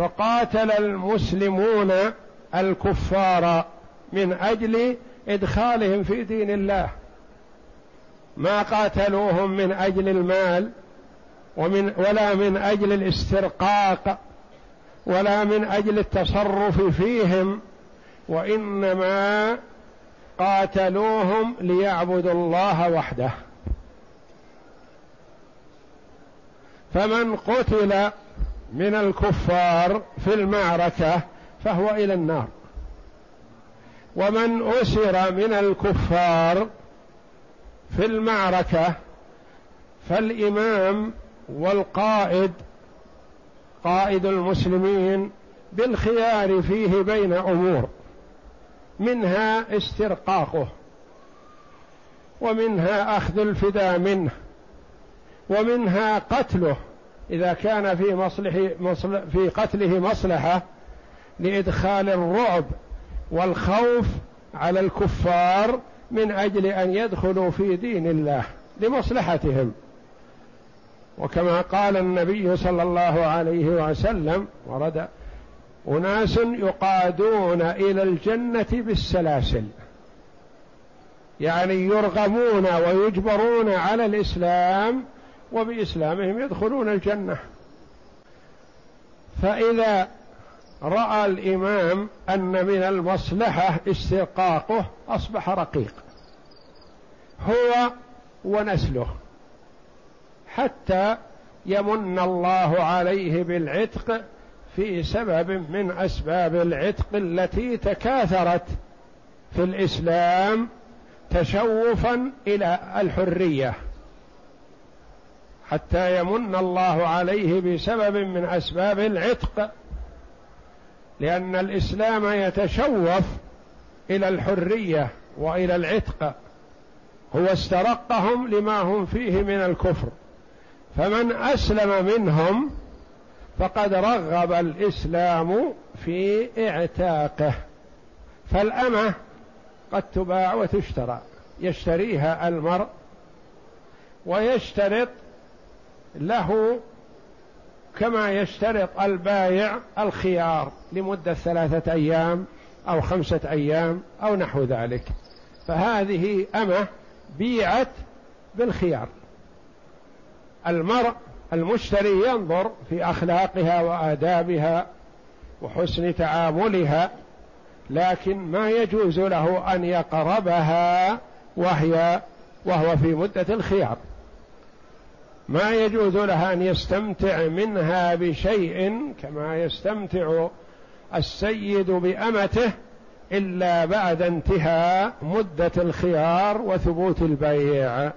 فقاتل المسلمون الكفار من أجل إدخالهم في دين الله. ما قاتلوهم من أجل المال ومن ولا من أجل الاسترقاق ولا من أجل التصرف فيهم وإنما قاتلوهم ليعبدوا الله وحده. فمن قتل من الكفار في المعركة فهو إلى النار. ومن أسر من الكفار في المعركة فالإمام والقائد قائد المسلمين بالخيار فيه بين أمور منها استرقاقه ومنها أخذ الفداء منه ومنها قتله. إذا كان في مصلح في قتله مصلحة لإدخال الرعب والخوف على الكفار من أجل أن يدخلوا في دين الله لمصلحتهم. وكما قال النبي صلى الله عليه وسلم ورد أناس يقادون إلى الجنة بالسلاسل. يعني يرغمون ويجبرون على الإسلام وبإسلامهم يدخلون الجنة. فإذا رأى الإمام أن من المصلحة استرقاقه أصبح رقيق. هو ونسله. حتى يمن الله عليه بالعتق في سبب من أسباب العتق التي تكاثرت في الإسلام تشوفا إلى الحرية. حتى يمن الله عليه بسبب من أسباب العتق. لأن الإسلام يتشوف إلى الحرية وإلى العتق. هو استرقهم لما هم فيه من الكفر. فمن أسلم منهم فقد رغب الإسلام في اعتاقه. فالأمة قد تباع وتشترى. يشتريها المرء ويشترط له كما يشترط البايع الخيار لمدة ثلاثة أيام أو خمسة أيام أو نحو ذلك. فهذه أمة بيعت بالخيار. المرء المشتري ينظر في أخلاقها وآدابها وحسن تعاملها لكن ما يجوز له أن يقربها وهي وهو في مدة الخيار. ما يجوز له أن يستمتع منها بشيء كما يستمتع السيد بأمته إلا بعد انتهاء مدة الخيار وثبوت البيع.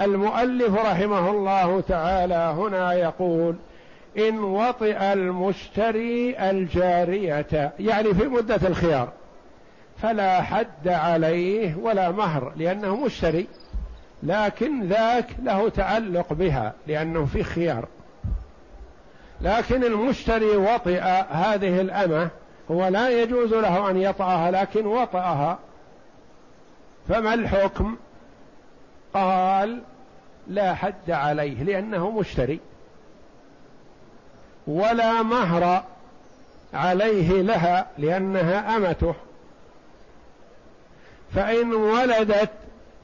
المؤلف رحمه الله تعالى هنا يقول إن وطئ المشتري الجارية يعني في مدة الخيار فلا حد عليه ولا مهر لأنه مشتري. لكن ذاك له تعلق بها لأنه في خيار. لكن المشتري وطئ هذه الأمة هو لا يجوز له أن يطأها لكن وطأها فما الحكم؟ قال لا حد عليه لأنه مشتري. ولا مهر عليه لها لأنها أمته. فإن ولدت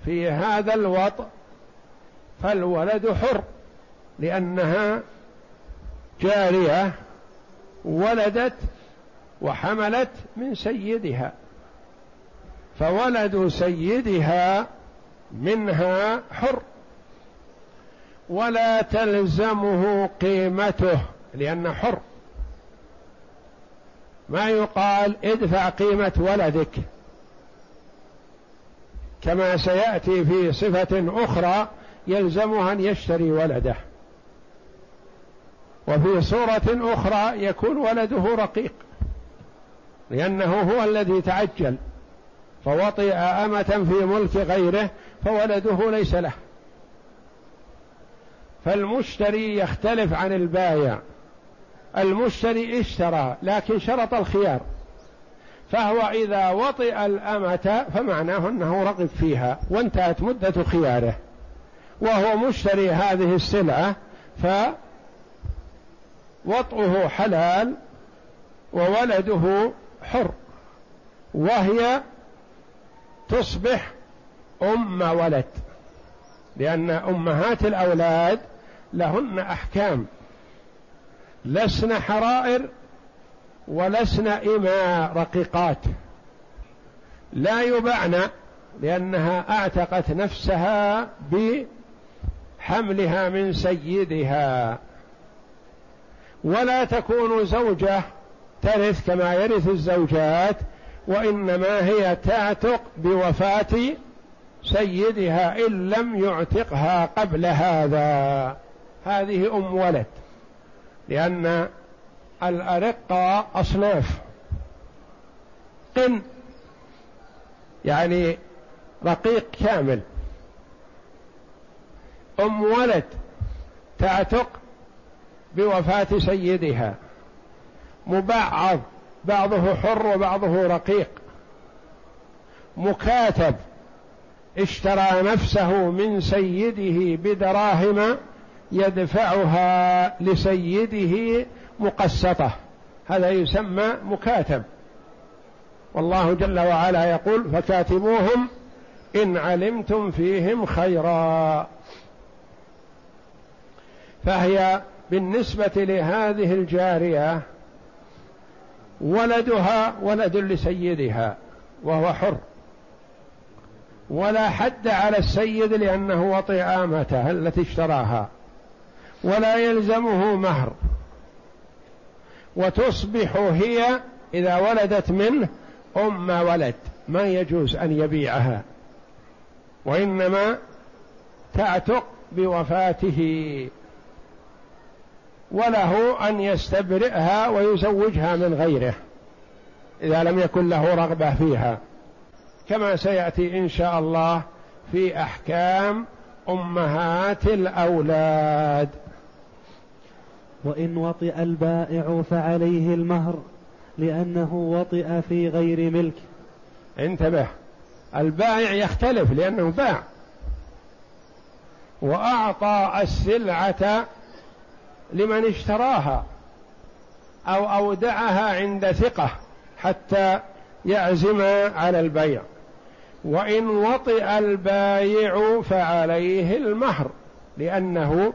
في هذا الوطء فالولد حر لأنها جارية ولدت وحملت من سيدها. فولد سيدها منها حر. ولا تلزمه قيمته لأنه حر. ما يقال ادفع قيمة ولدك. كما سيأتي في صفة أخرى يلزمه أن يشتري ولده. وفي صورة أخرى يكون ولده رقيق لأنه هو الذي تعجل فوطئ أمة في ملك غيره فولده ليس له. فالمشتري يختلف عن البايع المشتري اشترى لكن شرط الخيار. فهو إذا وطئ الأمة فمعناه أنه رغب فيها وانتهت مدة خياره. وطئه حلال وولده حر. وهي تصبح أم ولد لأن أمهات الأولاد لهن أحكام. لسن حرائر ولسن إماء رقيقات. لا يبعن لأنها أعتقت نفسها بحملها من سيدها. ولا تكون زوجة ترث كما يرث الزوجات وإنما هي تعتق بوفاة سيدها إن لم يعتقها قبل هذا. هذه أم ولد لأن الأرقة أصناف. قن يعني رقيق كامل. أم ولد تعتق بوفاة سيدها. مبعض بعضه حر وبعضه رقيق. مكاتب اشترى نفسه من سيده بدراهم يدفعها لسيده مقسطة. هذا يسمى مكاتب. والله جل وعلا يقول فكاتبوهم إن علمتم فيهم خيرا. فهي بالنسبة لهذه الجارية ولدها ولد لسيدها وهو حر. ولا حد على السيد لأنه وطئ آمته التي اشتراها. ولا يلزمه مهر. وتصبح هي إذا ولدت منه أم ولد. ما يجوز أن يبيعها. وإنما تعتق بوفاته. وله أن يستبرئها ويزوجها من غيره. إذا لم يكن له رغبة فيها. كما سيأتي إن شاء الله في أحكام أمهات الأولاد. وإن وطئ البائع فعليه المهر لأنه وطئ في غير ملك. انتبه. البائع يختلف لأنه باع. وأعطى السلعة لمن اشتراها أو أودعها عند ثقة حتى يعزم على البيع. وإن وطئ البايع فعليه المهر لأنه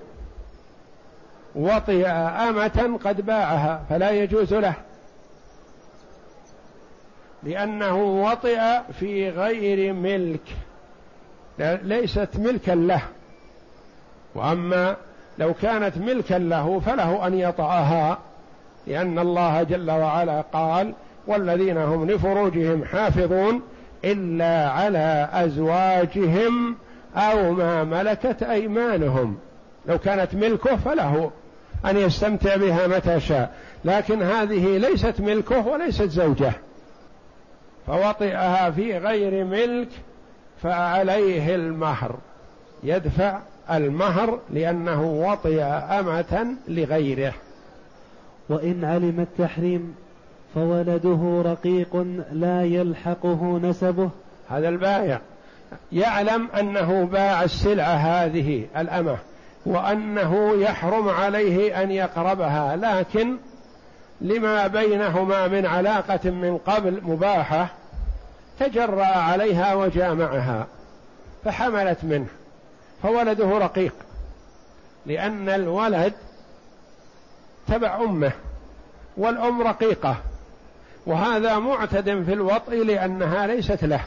وطئ أمة قد باعها فلا يجوز له. لأنه وطئ في غير ملك. ليست ملكا له. وأما لو كانت ملكا له فله أن يطأها لأن الله جل وعلا قال والذين هم لفروجهم حافظون إلا على أزواجهم أو ما ملكت أيمانهم لو كانت ملكه فله. أن يستمتع بها متى شاء. لكن هذه ليست ملكه وليست زوجه. فوطئها في غير ملك فعليه المهر. يدفع المهر لأنه وطئ أمة لغيره. وإن علم التحريم فولده رقيق لا يلحقه نسبه. هذا البائع يعلم أنه باع السلعة هذه الأمة. وأنه يحرم عليه أن يقربها لكن لما بينهما من علاقة من قبل مباحة تجرأ عليها وجامعها فحملت منه فولده رقيق لأن الولد تبع أمه والأم رقيقة وهذا معتد في الوطء لأنها ليست له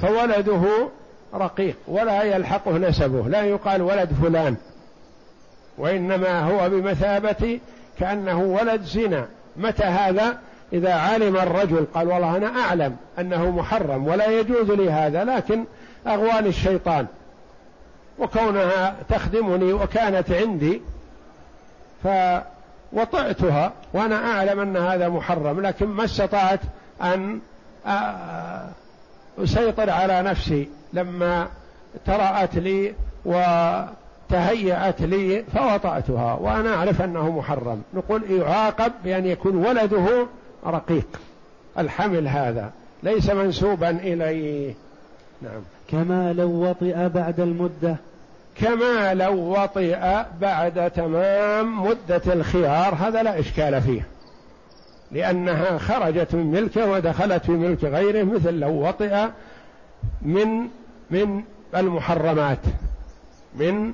فولده رقيق ولا يلحقه نسبه لا يقال ولد فلان. وإنما هو بمثابة كأنه ولد زنا. متى هذا؟ إذا علم الرجل قال والله أنا أعلم أنه محرم ولا يجوز لي هذا لكن أغواني الشيطان. وكونها تخدمني وكانت عندي فوطئتها وأنا أعلم أن هذا محرم لكن ما استطعت أن أسيطر على نفسي لما ترأت لي وتهيأت لي فوطأتها وأنا أعرف أنه محرم. نقول يعاقب بأن يكون ولده رقيق. الحمل هذا. ليس منسوبا إليه. نعم. كما لو وطئ بعد المدة. كما لو وطئ بعد تمام مدة الخيار هذا لا إشكال فيه. لأنها خرجت من ملكه ودخلت في ملك غيره مثل لو وطئ من من المحرمات من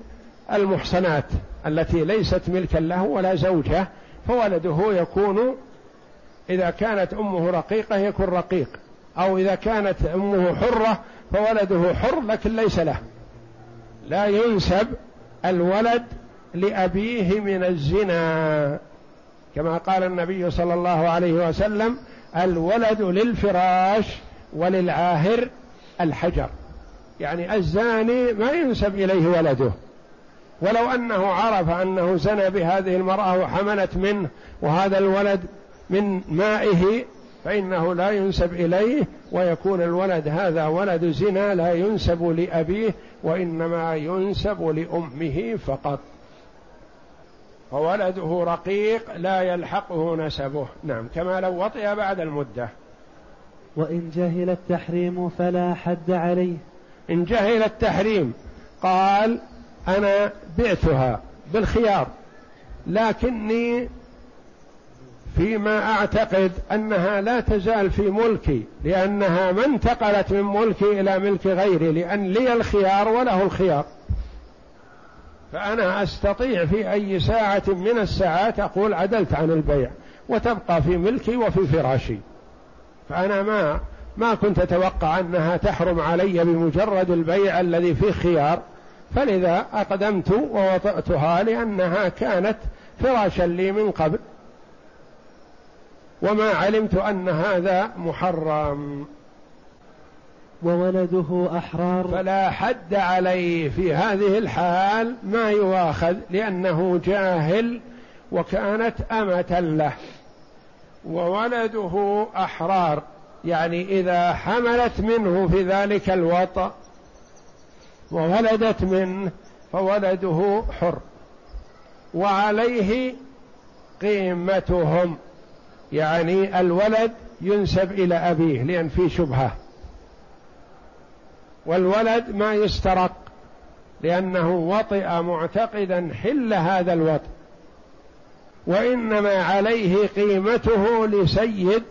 المحصنات التي ليست ملكا له ولا زوجه فولده يكون إذا كانت أمه رقيقة يكون رقيق أو إذا كانت أمه حرة فولده حر لكن ليس له. لا ينسب الولد لأبيه من الزنا. كما قال النبي صلى الله عليه وسلم الولد للفراش وللعاهر الحجر. يعني الزاني ما ينسب إليه ولده. ولو أنه عرف أنه زنى بهذه المرأة وحملت منه وهذا الولد من مائه فإنه لا ينسب إليه ويكون الولد هذا ولد زنا لا ينسب لأبيه وإنما ينسب لأمه فقط. فولده رقيق لا يلحقه نسبه. نعم كما لو وطئ بعد المدة. وإن جهل التحريم فلا حد عليه. إن جهل التحريم قال أنا بعتها بالخيار لكني فيما أعتقد أنها لا تزال في ملكي لأنها ما انتقلت من ملكي إلى ملك غيري لأن لي الخيار وله الخيار. فأنا أستطيع في أي ساعة من الساعات أقول عدلت عن البيع وتبقى في ملكي وفي فراشي. فأنا ما ما كنت أتوقع أنها تحرم علي بمجرد البيع الذي فيه خيار. فلذا أقدمت ووطئتها لأنها كانت فراشا لي من قبل. وما علمت أن هذا محرم. وولده أحرار. فلا حد عليه في هذه الحال ما يواخذ لأنه جاهل وكانت أمة له. وولده أحرار يعني إذا حملت منه في ذلك الوطأ وولدت منه فولده حر. وعليه قيمتهم يعني الولد ينسب إلى أبيه لأن في شبهة. والولد ما يسترق لأنه وطئ معتقدا حل هذا الوطئ. وإنما عليه قيمته لسيد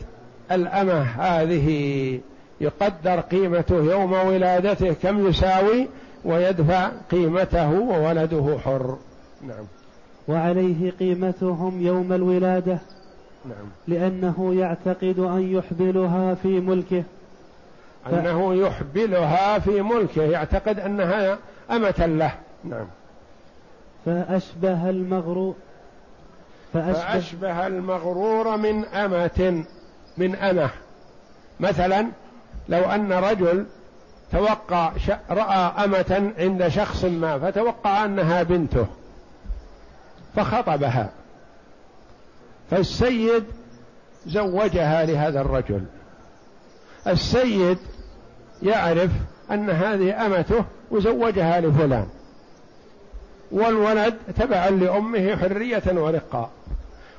الأمة هذه يقدر قيمته يوم ولادته كم يساوي ويدفع قيمته وولده حر. نعم. وعليه قيمتهم يوم الولادة نعم. لأنه يعتقد أن يحبلها في ملكه. أنه يحبلها في ملكه يعتقد أنها أمة له. نعم. فأشبه المغرور فأشبه, فأشبه المغرور من أمة من أمة. مثلا لو أن رجل توقع. رأى أمة عند شخص ما فتوقع أنها بنته فخطبها. فالسيد زوجها لهذا الرجل. السيد يعرف أن هذه أمته وزوجها لفلان. والولد تبعا لأمه حرية ورقه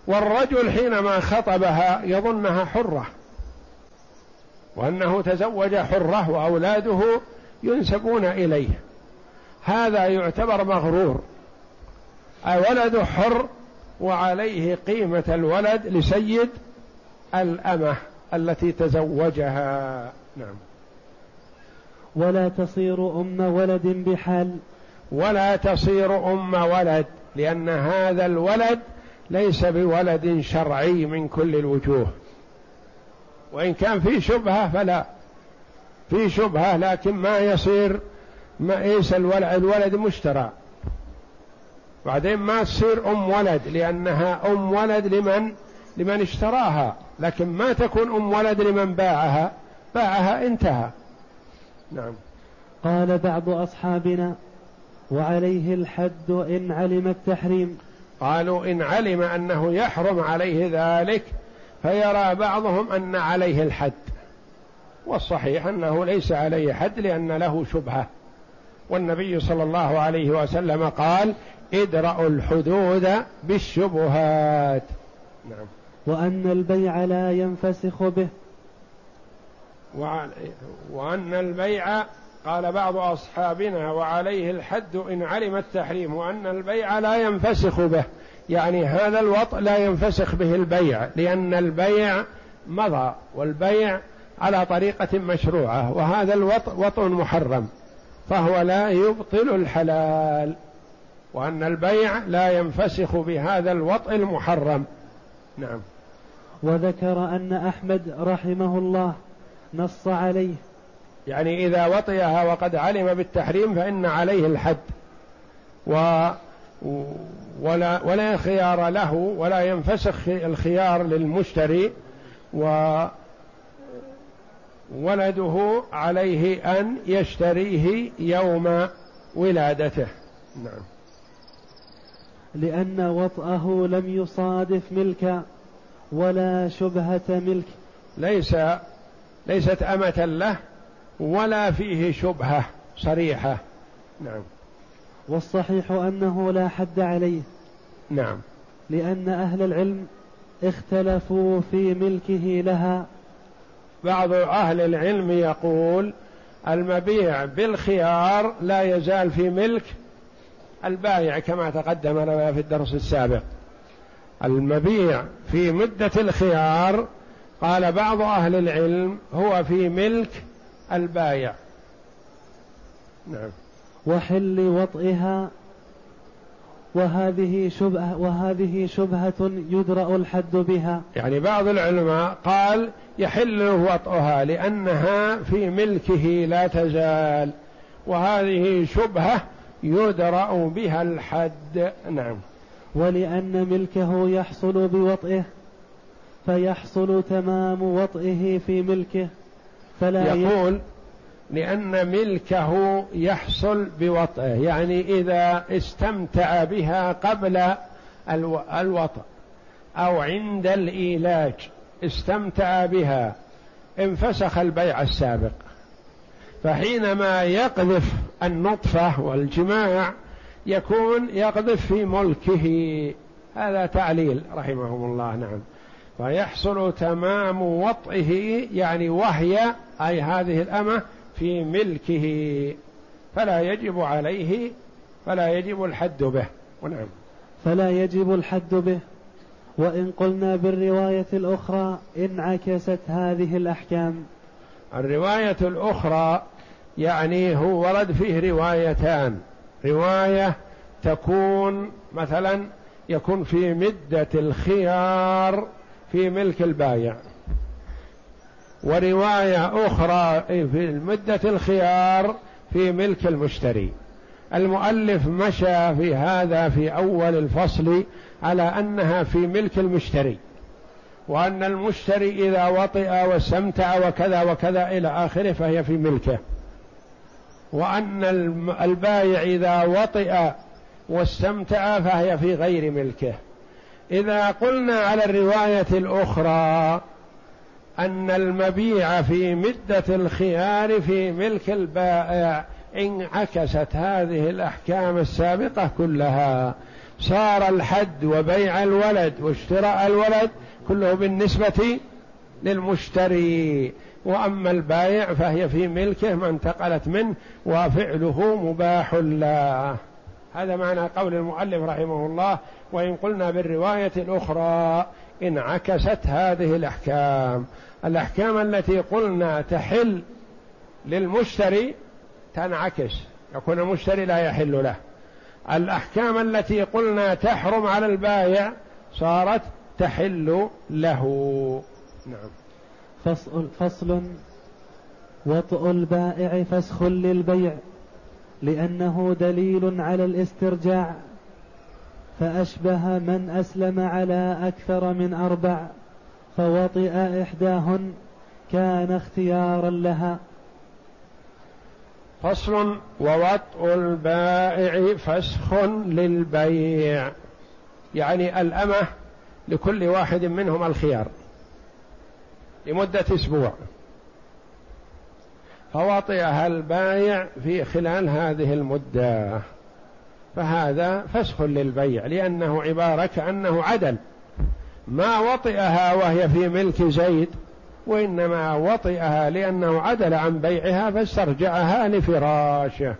والرجل حينما خطبها يظنها حرة. وأنه تزوج حرة وأولاده ينسبون إليه. هذا يعتبر مغرور. ولد حر وعليه قيمة الولد لسيد الأمة التي تزوجها. نعم. ولا تصير أم ولد بحال ولا تصير أم ولد لأن هذا الولد ليس بولد شرعي من كل الوجوه. وإن كان في شبهة فلا. في شبهة لكن ما يصير ما إيس الولد, الولد مشترى. بعدين ما تصير أم ولد لأنها أم ولد لمن؟ لمن اشتراها. لكن ما تكون أم ولد لمن باعها باعها انتهى. نعم. قال بعض أصحابنا وعليه الحد إن علم التحريم. قالوا إن علم أنه يحرم عليه ذلك فيرى بعضهم أن عليه الحد. والصحيح أنه ليس عليه حد لأن له شبهة. والنبي صلى الله عليه وسلم قال ادرأوا الحدود بالشبهات. نعم. وأن البيع لا ينفسخ به. وأن البيع قال بعض أصحابنا وعليه الحد إن علم التحريم وأن البيع لا ينفسخ به. يعني هذا الوطء لا ينفسخ به البيع لأن البيع مضى والبيع على طريقة مشروعة وهذا الوطء وطء محرم فهو لا يبطل الحلال. وأن البيع لا ينفسخ بهذا الوطء المحرم. نعم. وذكر أن أحمد رحمه الله نص عليه. يعني إذا وطئها وقد علم بالتحريم فإن عليه الحد. و ولا ولا خيار له ولا ينفسخ الخيار للمشتري وولده عليه أن يشتريه يوم ولادته. نعم. لأن وطأه لم يصادف ملكا ولا شبهة ملك. ليس ليست أمة له ولا فيه شبهة صريحة. نعم. والصحيح أنه لا حد عليه. نعم. لأن أهل العلم اختلفوا في ملكه لها. بعض أهل العلم يقول المبيع بالخيار لا يزال في ملك البائع كما تقدم لنا في الدرس السابق. المبيع في مدة الخيار قال بعض أهل العلم هو في ملك البايع. نعم. وحل وطئها وهذه شبهة وهذه شبهة يدرأ الحد بها. يعني بعض العلماء قال يحل وطئها لأنها في ملكه لا تزال وهذه شبهة يدرأ بها الحد. نعم. ولأن ملكه يحصل بوطئه. فيحصل تمام وطئه في ملكه فلا يقول لأن ملكه يحصل بوطئه يعني إذا استمتع بها قبل الوطئ أو عند الإيلاج استمتع بها انفسخ البيع السابق. فحينما يقذف النطفة والجماع يكون يقذف في ملكه هذا تعليل رحمهم الله نعم. فيحصل تمام وطئه يعني وهي أي هذه الأمة في ملكه. فلا يجب عليه فلا يجب الحد به. ونعم. فلا يجب الحد به. وإن قلنا بالرواية الأخرى انعكست هذه الأحكام. الرواية الأخرى يعني هو ورد فيه روايتان. رواية تكون مثلا يكون في مدة الخيار. في ملك البايع. ورواية أخرى في مدة الخيار في ملك المشتري. المؤلف مشى في هذا في أول الفصل على أنها في ملك المشتري. وأن المشتري إذا وطئ واستمتع وكذا وكذا إلى آخره فهي في ملكه. وأن البايع إذا وطئ واستمتع فهي في غير ملكه. إذا قلنا على الرواية الأخرى أن المبيع في مدة الخيار في ملك البائع انعكست هذه الأحكام السابقة كلها. صار الحد وبيع الولد واشتراء الولد كله بالنسبة للمشتري. وأما البائع فهي في ملكه ما انتقلت منه وفعله مباح له. هذا معنى قول المؤلف رحمه الله وإن قلنا بالرواية الأخرى انعكست هذه الأحكام. الأحكام التي قلنا تحل للمشتري تنعكس يكون المشتري لا يحل له. الأحكام التي قلنا تحرم على البائع صارت تحل له. نعم. فصل, فصل. وطء البائع فسخ للبيع. لأنه دليل على الاسترجاع. فأشبه من أسلم على أكثر من أربع فوطئ إحداهن كان اختيارا لها. فصل ووطء البائع فسخ للبيع. يعني الأمة لكل واحد منهم الخيار لمدة أسبوع. فوطئها البايع في خلال هذه المدة. فهذا فسخ للبيع لأنه عبارة كأنه عدل. ما وطئها وهي في ملك زيد وإنما وطئها لأنه عدل عن بيعها فاسترجعها لفراشه.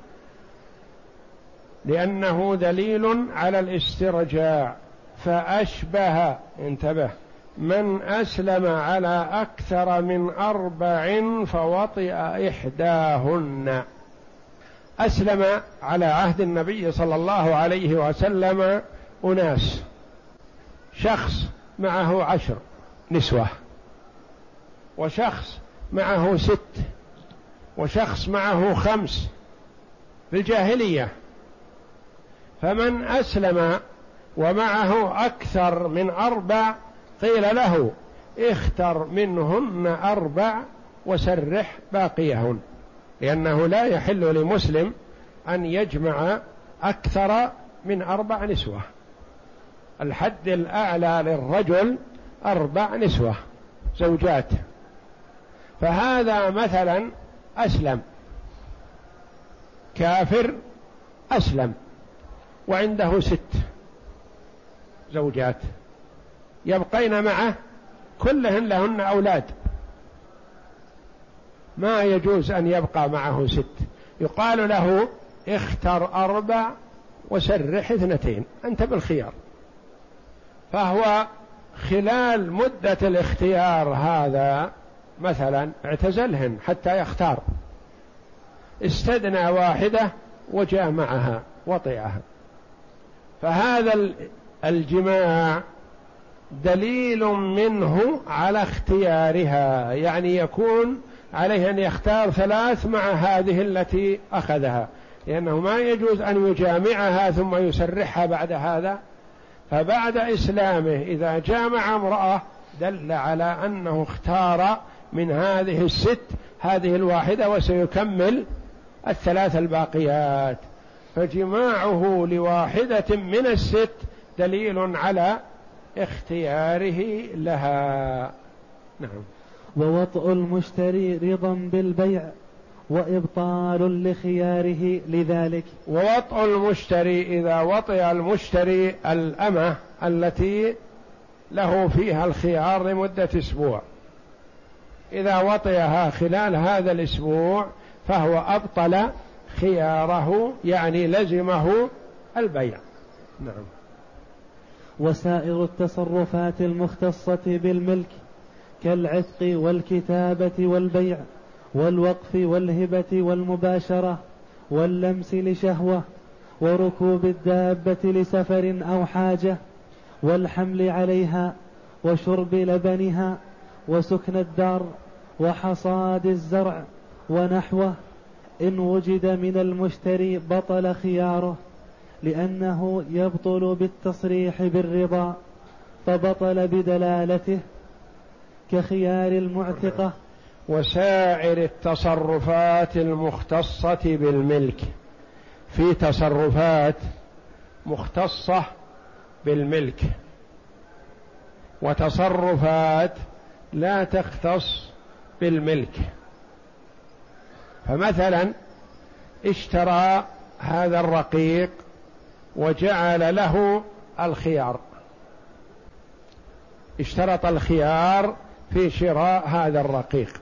لأنه دليل على الاسترجاع. فأشبه انتبه من أسلم على أكثر من أربع فوطئ إحداهن. أسلم على عهد النبي صلى الله عليه وسلم أناس. شخص معه عشر نسوة. وشخص معه ست. وشخص معه خمس. في الجاهلية. فمن أسلم ومعه أكثر من أربع قيل له اختر منهن أربع وسرح باقيهن لأنه لا يحل لمسلم أن يجمع أكثر من أربع نسوة. الحد الأعلى للرجل أربع نسوة زوجات. فهذا مثلا أسلم. كافر أسلم وعنده ست زوجات. يبقين معه كلهن لهن أولاد. ما يجوز أن يبقى معه ست. يقال له اختر أربع وسرح اثنتين. أنت بالخيار. فهو خلال مدة الاختيار هذا مثلا اعتزلهن حتى يختار. استدنى واحدة وجاء معها وطئها. فهذا الجماع دليل منه على اختيارها. يعني يكون عليه أن يختار ثلاث مع هذه التي أخذها. لأنه ما يجوز أن يجامعها ثم يسرحها بعد هذا. فبعد إسلامه إذا جامع امرأة دل على أنه اختار من هذه الست هذه الواحدة وسيكمل الثلاث الباقيات. فجماعه لواحدة من الست دليل على اختياره لها. نعم. ووطء المشتري رضا بالبيع وإبطال لخياره لذلك. ووطء المشتري إذا وطئ المشتري الأمة التي له فيها الخيار لمدة أسبوع. إذا وطئها خلال هذا الأسبوع فهو أبطل خياره يعني لزمه البيع. نعم. وسائر التصرفات المختصة بالملك كالعتق والكتابة والبيع والوقف والهبة والمباشرة واللمس لشهوة وركوب الدابة لسفر أو حاجة والحمل عليها وشرب لبنها وسكن الدار وحصاد الزرع ونحوه إن وجد من المشتري بطل خياره. لأنه يبطل بالتصريح بالرضا فبطل بدلالته كخيار المعتقة. وسائر التصرفات المختصة بالملك. في تصرفات مختصة بالملك. وتصرفات لا تختص بالملك. فمثلا اشترى هذا الرقيق وجعل له الخيار. اشترط الخيار في شراء هذا الرقيق.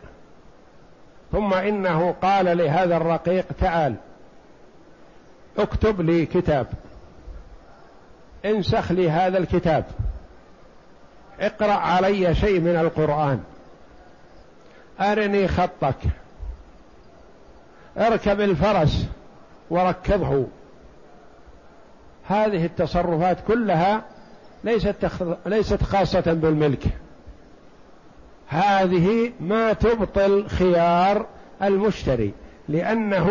ثم إنه قال لهذا الرقيق تعال اكتب لي كتاب. انسخ لي هذا الكتاب. اقرأ علي شيء من القرآن. أرني خطك. اركب الفرس وركبه. هذه التصرفات كلها ليست ليست خاصة بالملك. هذه ما تبطل خيار المشتري لأنه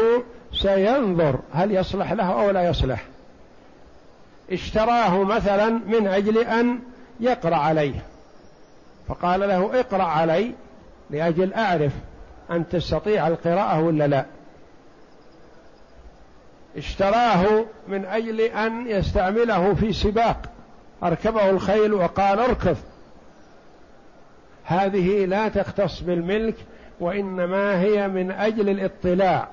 سينظر هل يصلح له أو لا يصلح. اشتراه مثلا من أجل أن يقرأ عليه. فقال له اقرأ علي لأجل أعرف أن تستطيع القراءة ولا لا. اشتراه من أجل أن يستعمله في سباق. أركبه الخيل وقال اركض. هذه لا تختص بالملك وإنما هي من أجل الاطلاع.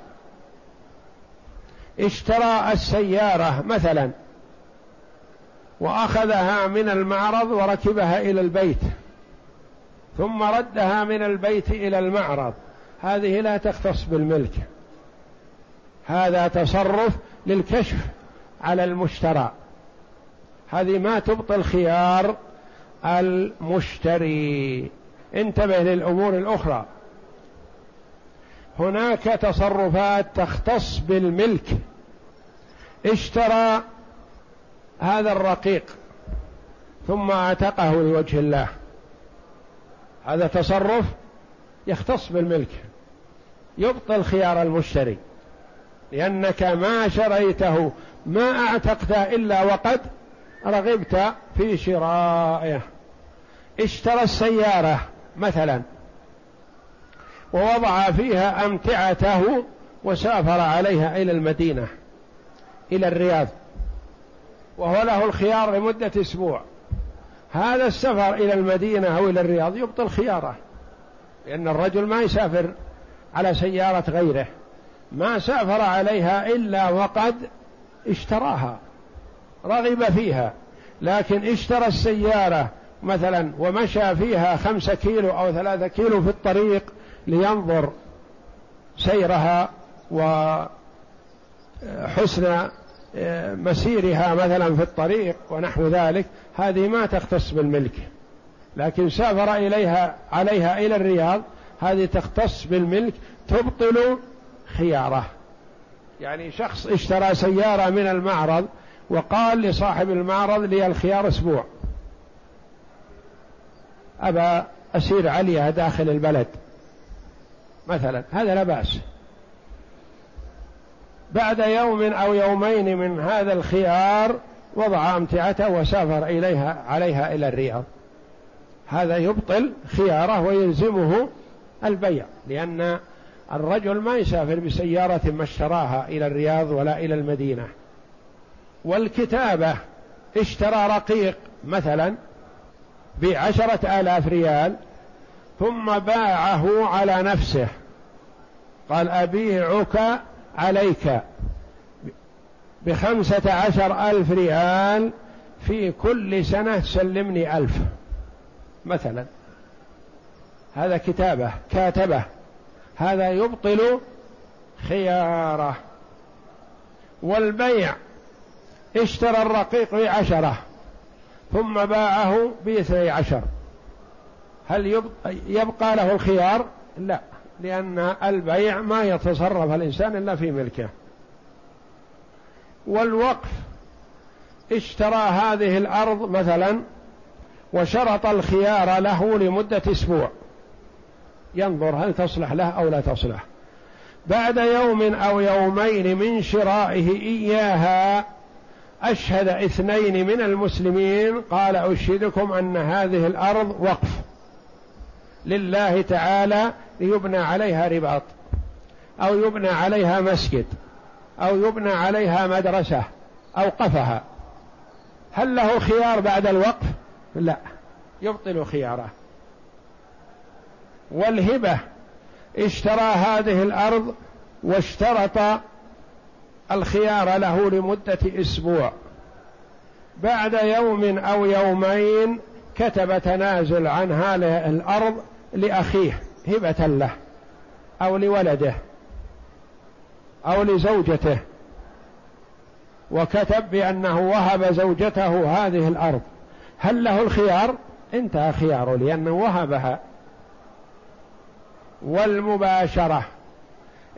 اشترى السيارة مثلا وأخذها من المعرض وركبها إلى البيت ثم ردها من البيت إلى المعرض. هذه لا تختص بالملك. هذا تصرف للكشف على المشترى. هذه ما تبطل خيار المشتري. انتبه للأمور الأخرى. هناك تصرفات تختص بالملك. اشترى هذا الرقيق ثم اعتقه لوجه الله. هذا تصرف يختص بالملك. يبطل خيار المشتري. لأنك ما شريته ما أعتقت إلا وقد رغبت في شرائه. اشترى السيارة مثلا ووضع فيها أمتعته وسافر عليها إلى المدينة إلى الرياض وهو له الخيار لمدة أسبوع. هذا السفر إلى المدينة أو إلى الرياض يبطل خياره لأن الرجل ما يسافر على سيارة غيره. ما سافر عليها إلا وقد اشتراها رغب فيها لكن اشترى السيارة مثلا ومشى فيها خمسة كيلو أو ثلاثة كيلو في الطريق لينظر سيرها وحسن مسيرها مثلا في الطريق ونحو ذلك هذه ما تختص بالملك. لكن سافر إليها عليها إلى الرياض هذه تختص بالملك تبطل خيارة. يعني شخص اشترى سيارة من المعرض وقال لصاحب المعرض لي الخيار أسبوع. ابى أسير عليها داخل البلد. مثلا هذا لا بأس. بعد يوم أو يومين من هذا الخيار وضع أمتعته وسافر إليها عليها إلى الرياض. هذا يبطل خياره ويلزمه البيع لأن الرجل ما يسافر بسيارة ما اشتراها إلى الرياض ولا إلى المدينة. والكتابة اشترى رقيق مثلا بعشرة آلاف ريال ثم باعه على نفسه. قال أبيعك عليك بخمسة عشر ألف ريال في كل سنة سلمني ألف. مثلا. هذا كتابة كاتبة. هذا يبطل خياره. والبيع اشترى الرقيق بعشرة ثم باعه باثني عشر. هل يبقى له الخيار؟ لا لأن البيع ما يتصرف الإنسان إلا في ملكه. والوقف اشترى هذه الأرض مثلا وشرط الخيار له لمدة أسبوع. ينظر هل تصلح له أو لا تصلح. بعد يوم أو يومين من شرائه إياها أشهد اثنين من المسلمين قال أشهدكم أن هذه الأرض وقف. لله تعالى ليبنى عليها رباط أو يبنى عليها مسجد أو يبنى عليها مدرسة أوقفها هل له خيار بعد الوقف؟ لا يبطل خياره. والهبة. اشترى هذه الأرض واشترط الخيار له لمدة أسبوع. بعد يوم أو يومين كتب تنازل عن هذه الأرض لأخيه هبة له أو لولده أو لزوجته. وكتب بأنه وهب زوجته هذه الأرض. هل له الخيار؟ انتهى خياره لأنه وهبها. والمباشرة.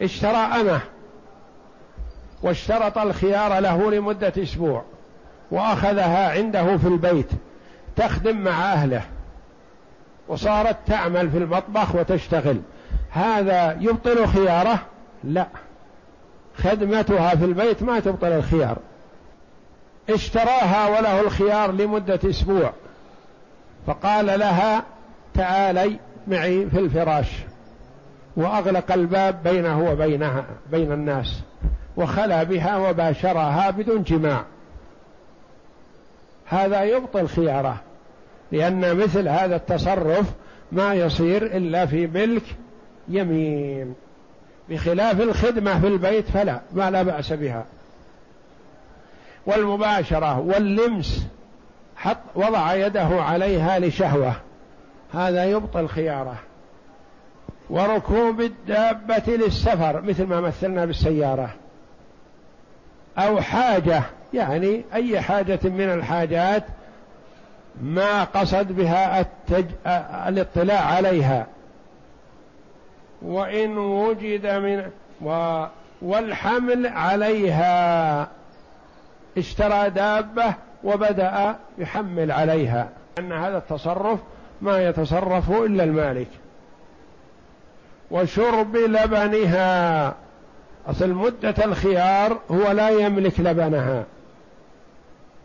اشترى أمه واشترط الخيار له لمدة أسبوع وأخذها عنده في البيت تخدم مع أهله وصارت تعمل في المطبخ وتشتغل. هذا يبطل خياره؟ لا. خدمتها في البيت ما تبطل الخيار. اشتراها وله الخيار لمدة أسبوع. فقال لها تعالي معي في الفراش. وأغلق الباب بينه وبينها بين الناس وخلى بها وباشرها بدون جماع. هذا يبطل خيارة لأن مثل هذا التصرف ما يصير إلا في ملك يمين. بخلاف الخدمة في البيت فلا ما لا بأس بها. والمباشرة واللمس حط وضع يده عليها لشهوة هذا يبطل خيارة. وركوب الدابة للسفر مثل ما مثلنا بالسيارة. أو حاجة يعني أي حاجة من الحاجات ما قصد بها التج... الاطلاع عليها. وإن وجد من و... والحمل عليها. اشترى دابة وبدأ يحمل عليها. أن هذا التصرف ما يتصرف إلا المالك. وشرب لبنها. أصل مدة الخيار هو لا يملك لبنها.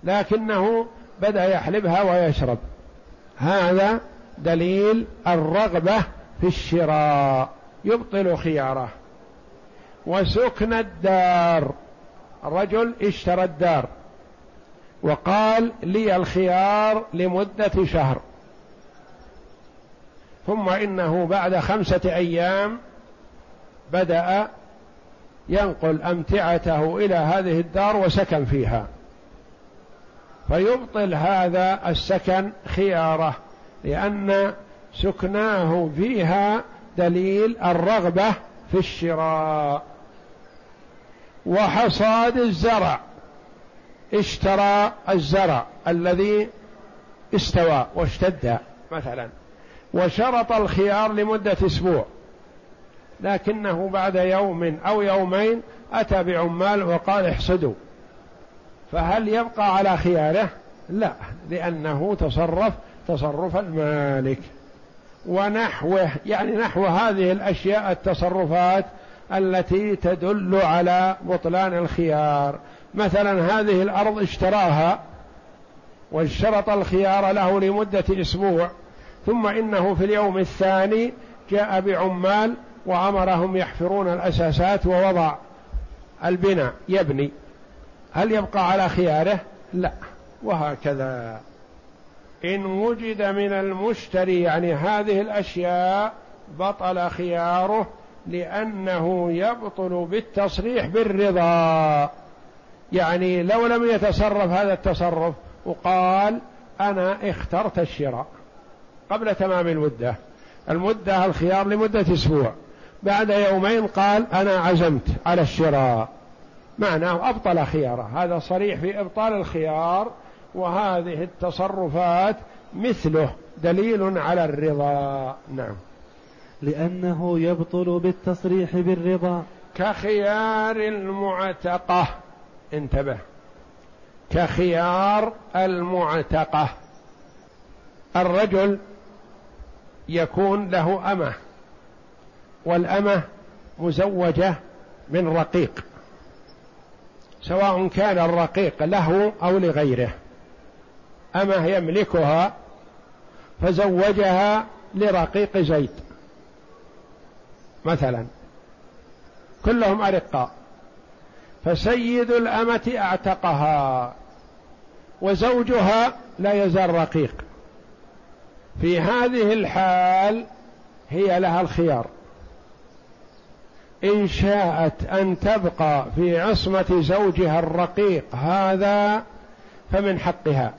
لكنه بدأ يحلبها ويشرب. هذا دليل الرغبة في الشراء. يبطل خياره. وسكن الدار. رجل اشترى الدار. وقال لي الخيار لمدة شهر. ثم إنه بعد خمسة أيام بدأ ينقل أمتعته إلى هذه الدار وسكن فيها. فيبطل هذا السكن خيارة لأن سكناه فيها دليل الرغبة في الشراء وحصاد الزرع اشترى الزرع الذي استوى واشتد مثلا. وشرط الخيار لمدة أسبوع. لكنه بعد يوم أو يومين أتى بعمال وقال احصدوا. فهل يبقى على خياره؟ لا لأنه تصرف تصرف المالك. ونحوه يعني نحو هذه الأشياء التصرفات التي تدل على بطلان الخيار. مثلا هذه الأرض اشتراها واشترط الخيار له لمدة أسبوع. ثم إنه في اليوم الثاني جاء بعمال وأمرهم يحفرون الأساسات ووضع البناء. يبني. هل يبقى على خياره؟ لا. وهكذا. إن وجد من المشتري يعني هذه الأشياء بطل خياره لأنه يبطل بالتصريح بالرضا. يعني لو لم يتصرف هذا التصرف وقال أنا اخترت الشراء. قبل تمام المدة. المدة الخيار لمدة أسبوع. بعد يومين قال أنا عزمت على الشراء. معناه أبطل خياره. هذا صريح في إبطال الخيار وهذه التصرفات مثله دليل على الرضا. نعم. لأنه يبطل بالتصريح بالرضا. كخيار المعتقة. انتبه. كخيار المعتقة. الرجل يكون له أمة والأمة مزوجة من رقيق سواء كان الرقيق له أو لغيره. أمة يملكها فزوجها لرقيق زيد مثلا. كلهم أرقاء. فسيد الأمة أعتقها وزوجها لا يزال رقيق. في هذه الحال هي لها الخيار. إن شاءت أن تبقى في عصمة زوجها الرقيق هذا فمن حقها.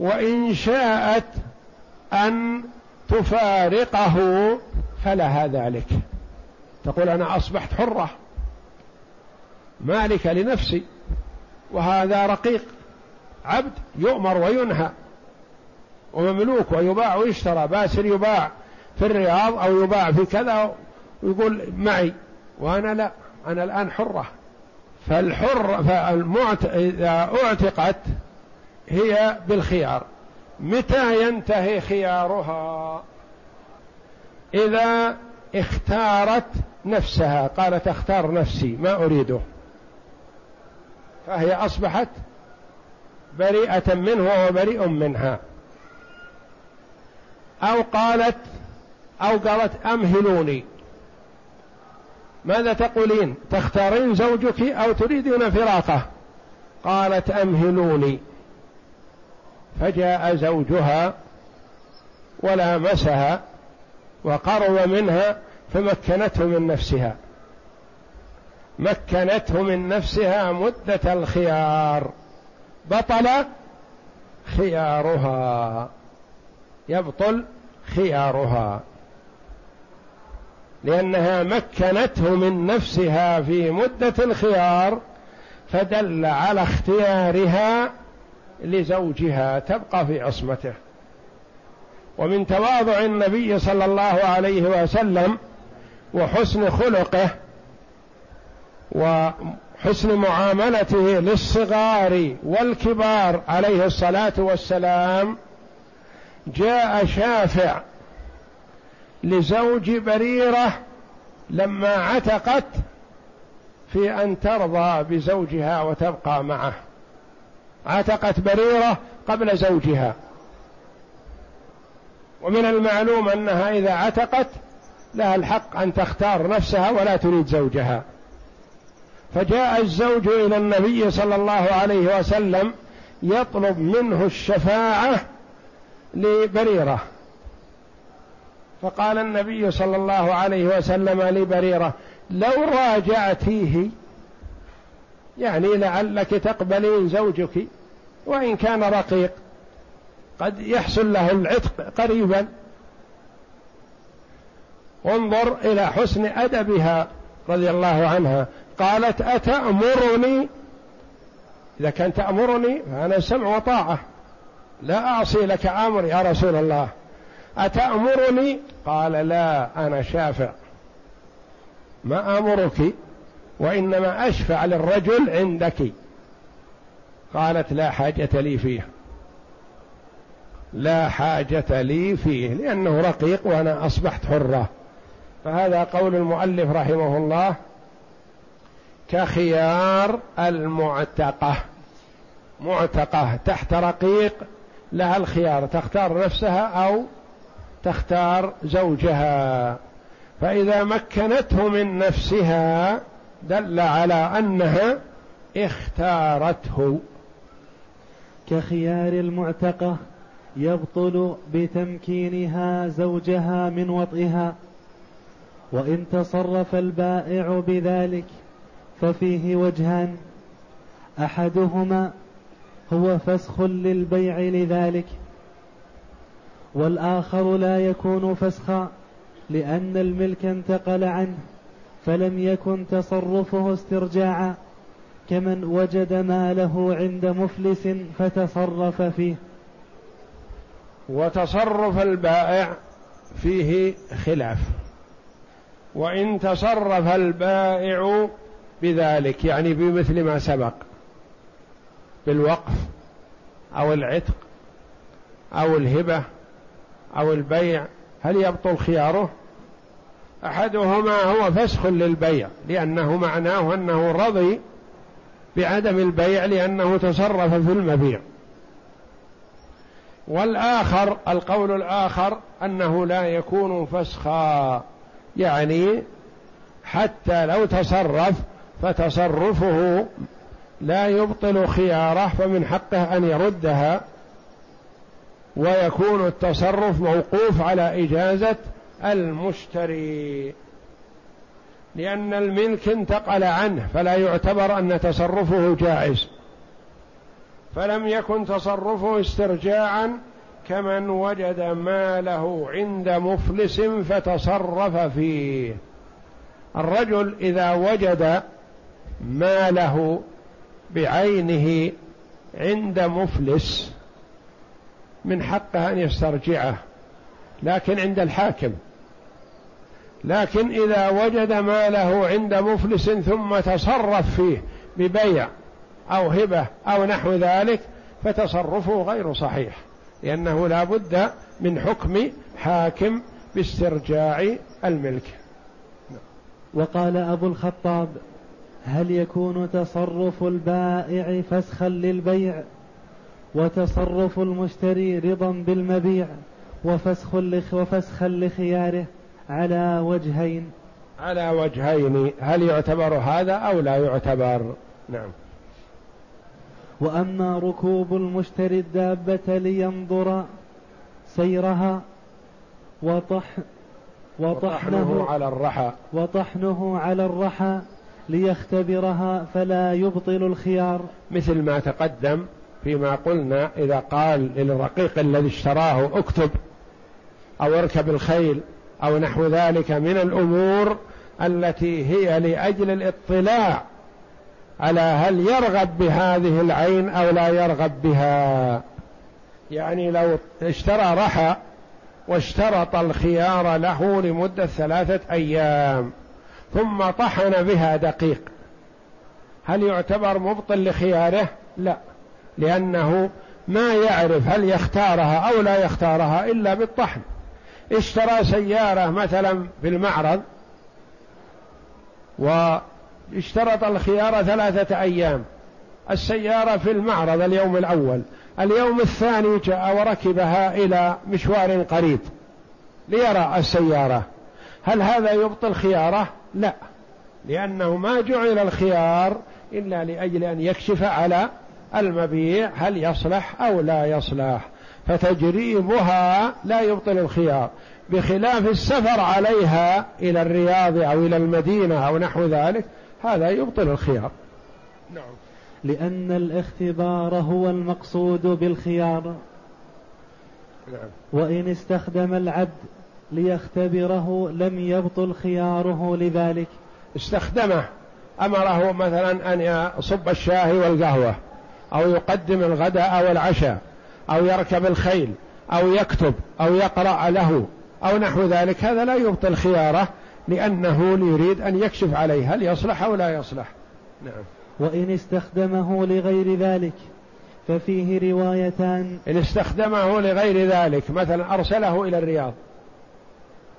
وإن شاءت أن تفارقه فلها ذلك. تقول أنا أصبحت حرة. مالكة لنفسي. وهذا رقيق. عبد يؤمر وينهى. ومملوك ويباع ويشترى باسر يباع في الرياض أو يباع في كذا ويقول معي. وأنا لا أنا الآن حرة. فالحر فالمعت إذا أعتقت هي بالخيار. متى ينتهي خيارها؟ إذا اختارت نفسها. قالت أختار نفسي ما أريده. فهي أصبحت بريئة منه وهو بريء منها. أو قالت أو قالت أمهلوني. ماذا تقولين؟ تختارين زوجك أو تريدين فراقه قالت أمهلوني. فجاء زوجها ولامسها وقرب منها فمكنته من نفسها. مكنته من نفسها مدة الخيار. بطل خيارها. يبطل خيارها. لأنها مكنته من نفسها في مدة الخيار فدل على اختيارها لزوجها تبقى في عصمته. ومن تواضع النبي صلى الله عليه وسلم وحسن خلقه وحسن معاملته للصغار والكبار عليه الصلاة والسلام جاء شافع لزوج بريرة لما عتقت في أن ترضى بزوجها وتبقى معه. عتقت بريرة قبل زوجها. ومن المعلوم أنها إذا عتقت لها الحق أن تختار نفسها ولا تريد زوجها. فجاء الزوج إلى النبي صلى الله عليه وسلم يطلب منه الشفاعة لبريرة. فقال النبي صلى الله عليه وسلم لبريرة لو راجعتيه يعني لعلك تقبلين زوجك وإن كان رقيق قد يحصل له العتق قريبا. انظر إلى حسن أدبها رضي الله عنها. قالت أتأمرني؟ إذا كان تأمرني فأنا سمع وطاعة. لا أعصي لك أمر يا رسول الله. أتأمرني؟ قال لا أنا شافع. ما أمرك وإنما أشفع للرجل عندك. قالت لا حاجة لي فيه. لا حاجة لي فيه لأنه رقيق وأنا أصبحت حرة. فهذا قول المؤلف رحمه الله كخيار المعتقة. معتقة تحت رقيق لها الخيار تختار نفسها أو تختار زوجها. فإذا مكنته من نفسها دل على أنها اختارته. كخيار المعتقة يبطل بتمكينها زوجها من وطئها. وإن تصرف البائع بذلك ففيه وجهان. أحدهما هو فسخ للبيع لذلك. والآخر لا يكون فسخا لأن الملك انتقل عنه فلم يكن تصرفه استرجاعا كمن وجد ماله عند مفلس فتصرف فيه. وتصرف البائع فيه خلاف. وإن تصرف البائع بذلك يعني بمثل ما سبق بالوقف أو العتق أو الهبة أو البيع هل يبطل خياره؟ أحدهما هو فسخ للبيع لأنه معناه أنه رضي بعدم البيع لأنه تصرف في المبيع. والآخر القول الآخر أنه لا يكون فسخا يعني حتى لو تصرف فتصرفه لا يبطل خيارة فمن حقه أن يردها ويكون التصرف موقوف على إجازة المشتري. لأن الملك انتقل عنه فلا يعتبر أن تصرفه جائز. فلم يكن تصرفه استرجاعا كمن وجد ماله عند مفلس فتصرف فيه. الرجل إذا وجد ماله بعينه عند مفلس من حقه أن يسترجعه لكن عند الحاكم. لكن إذا وجد ماله عند مفلس ثم تصرف فيه ببيع أو هبة أو نحو ذلك فتصرفه غير صحيح لأنه لا بد من حكم حاكم باسترجاع الملك. وقال أبو الخطاب هل يكون تصرف البائع فسخا للبيع وتصرف المشتري رضا بالمبيع وفسخ وفسخا لخياره على وجهين؟ على وجهين. هل يعتبر هذا أو لا يعتبر؟ نعم. وأما ركوب المشتري الدابة لينظر سيرها وطح وطحنه على الرحى. وطحنه على الرحى ليختبرها فلا يبطل الخيار. مثل ما تقدم فيما قلنا إذا قال للرقيق الذي اشتراه اكتب أو اركب الخيل أو نحو ذلك من الأمور التي هي لأجل الاطلاع على هل يرغب بهذه العين أو لا يرغب بها. يعني لو اشترى رحى واشترط الخيار له لمدة ثلاثة أيام. ثم طحن بها دقيق. هل يعتبر مبطل لخياره؟ لا. لأنه ما يعرف هل يختارها أو لا يختارها إلا بالطحن. اشترى سيارة مثلا في المعرض واشترط الخيار ثلاثة أيام. السيارة في المعرض اليوم الأول. اليوم الثاني جاء وركبها إلى مشوار قريب ليرى السيارة. هل هذا يبطل خياره؟ لا. لأنه ما جعل الخيار إلا لأجل أن يكشف على المبيع هل يصلح أو لا يصلح. فتجريبها لا يبطل الخيار. بخلاف السفر عليها إلى الرياض أو إلى المدينة أو نحو ذلك هذا يبطل الخيار. نعم. لأن الاختبار هو المقصود بالخيار. نعم. وإن استخدم العبد ليختبره لم يبطل خياره لذلك. استخدمه أمره مثلا أن يصب الشاي والقهوة أو يقدم الغداء أو العشاء أو يركب الخيل أو يكتب أو يقرأ له أو نحو ذلك. هذا لا يبطل خياره لأنه يريد أن يكشف عليه هل يصلح أو لا يصلح. نعم. وإن استخدمه لغير ذلك ففيه روايتان. إن استخدمه لغير ذلك مثلا أرسله إلى الرياض.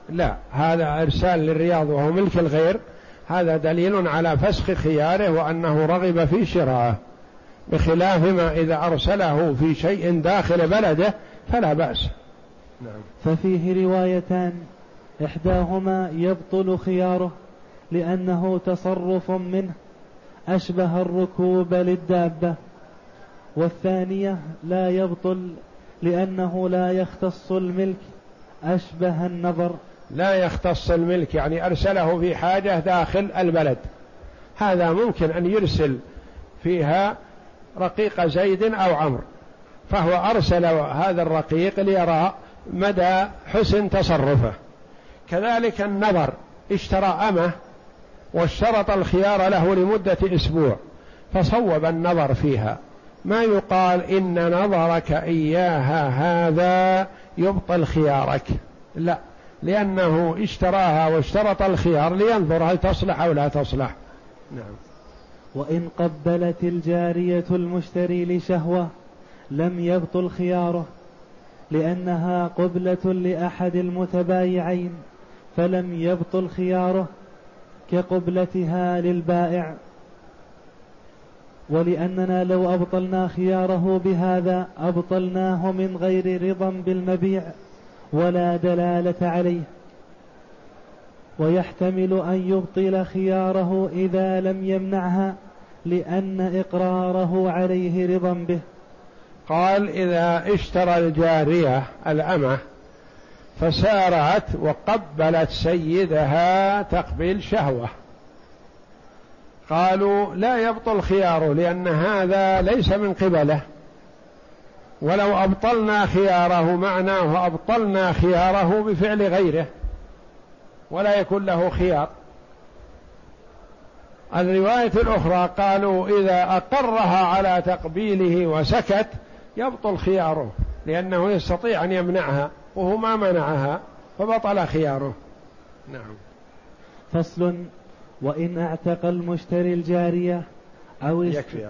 لا هذا إرسال للرياض وهو ملك الغير. هذا دليل على فسخ خياره وأنه رغب في شراءه بخلاف ما إذا أرسله في شيء داخل بلده فلا بأس. نعم. ففيه روايتان إحداهما يبطل خياره لأنه تصرف منه أشبه الركوب للدابة والثانية لا يبطل لأنه لا يختص الملك أشبه النظر. لا يختص الملك يعني أرسله في حاجة داخل البلد. هذا ممكن أن يرسل فيها رقيق زيد أو عمرو فهو أرسل هذا الرقيق ليرى مدى حسن تصرفه. كذلك النظر اشترى أمه واشترط الخيار له لمدة أسبوع فصوب النظر فيها. ما يقال إن نظرك إياها هذا يبطل خيارك. لا. لأنه اشتراها واشترط الخيار لينظر هل تصلح أو لا تصلح. نعم. وإن قبلت الجارية المشتري لشهوة لم يبطل خياره لأنها قبلة لأحد المتبايعين فلم يبطل خياره كقبلتها للبائع. ولأننا لو أبطلنا خياره بهذا أبطلناه من غير رضا بالمبيع. ولا دلالة عليه. ويحتمل أن يبطل خياره إذا لم يمنعها لأن إقراره عليه رضا به. قال إذا اشترى الجارية الأمة فسارعت وقبلت سيدها تقبيل شهوة. قالوا لا يبطل خياره لأن هذا ليس من قبله. ولو أبطلنا خياره معناه أبطلنا خياره بفعل غيره ولا يكون له خيار. الرواية الأخرى قالوا إذا أقرها على تقبيله وسكت يبطل خياره لأنه يستطيع أن يمنعها وهو ما منعها فبطل خياره. نعم. فصل وإن اعتق المشتري الجارية أو يكفي.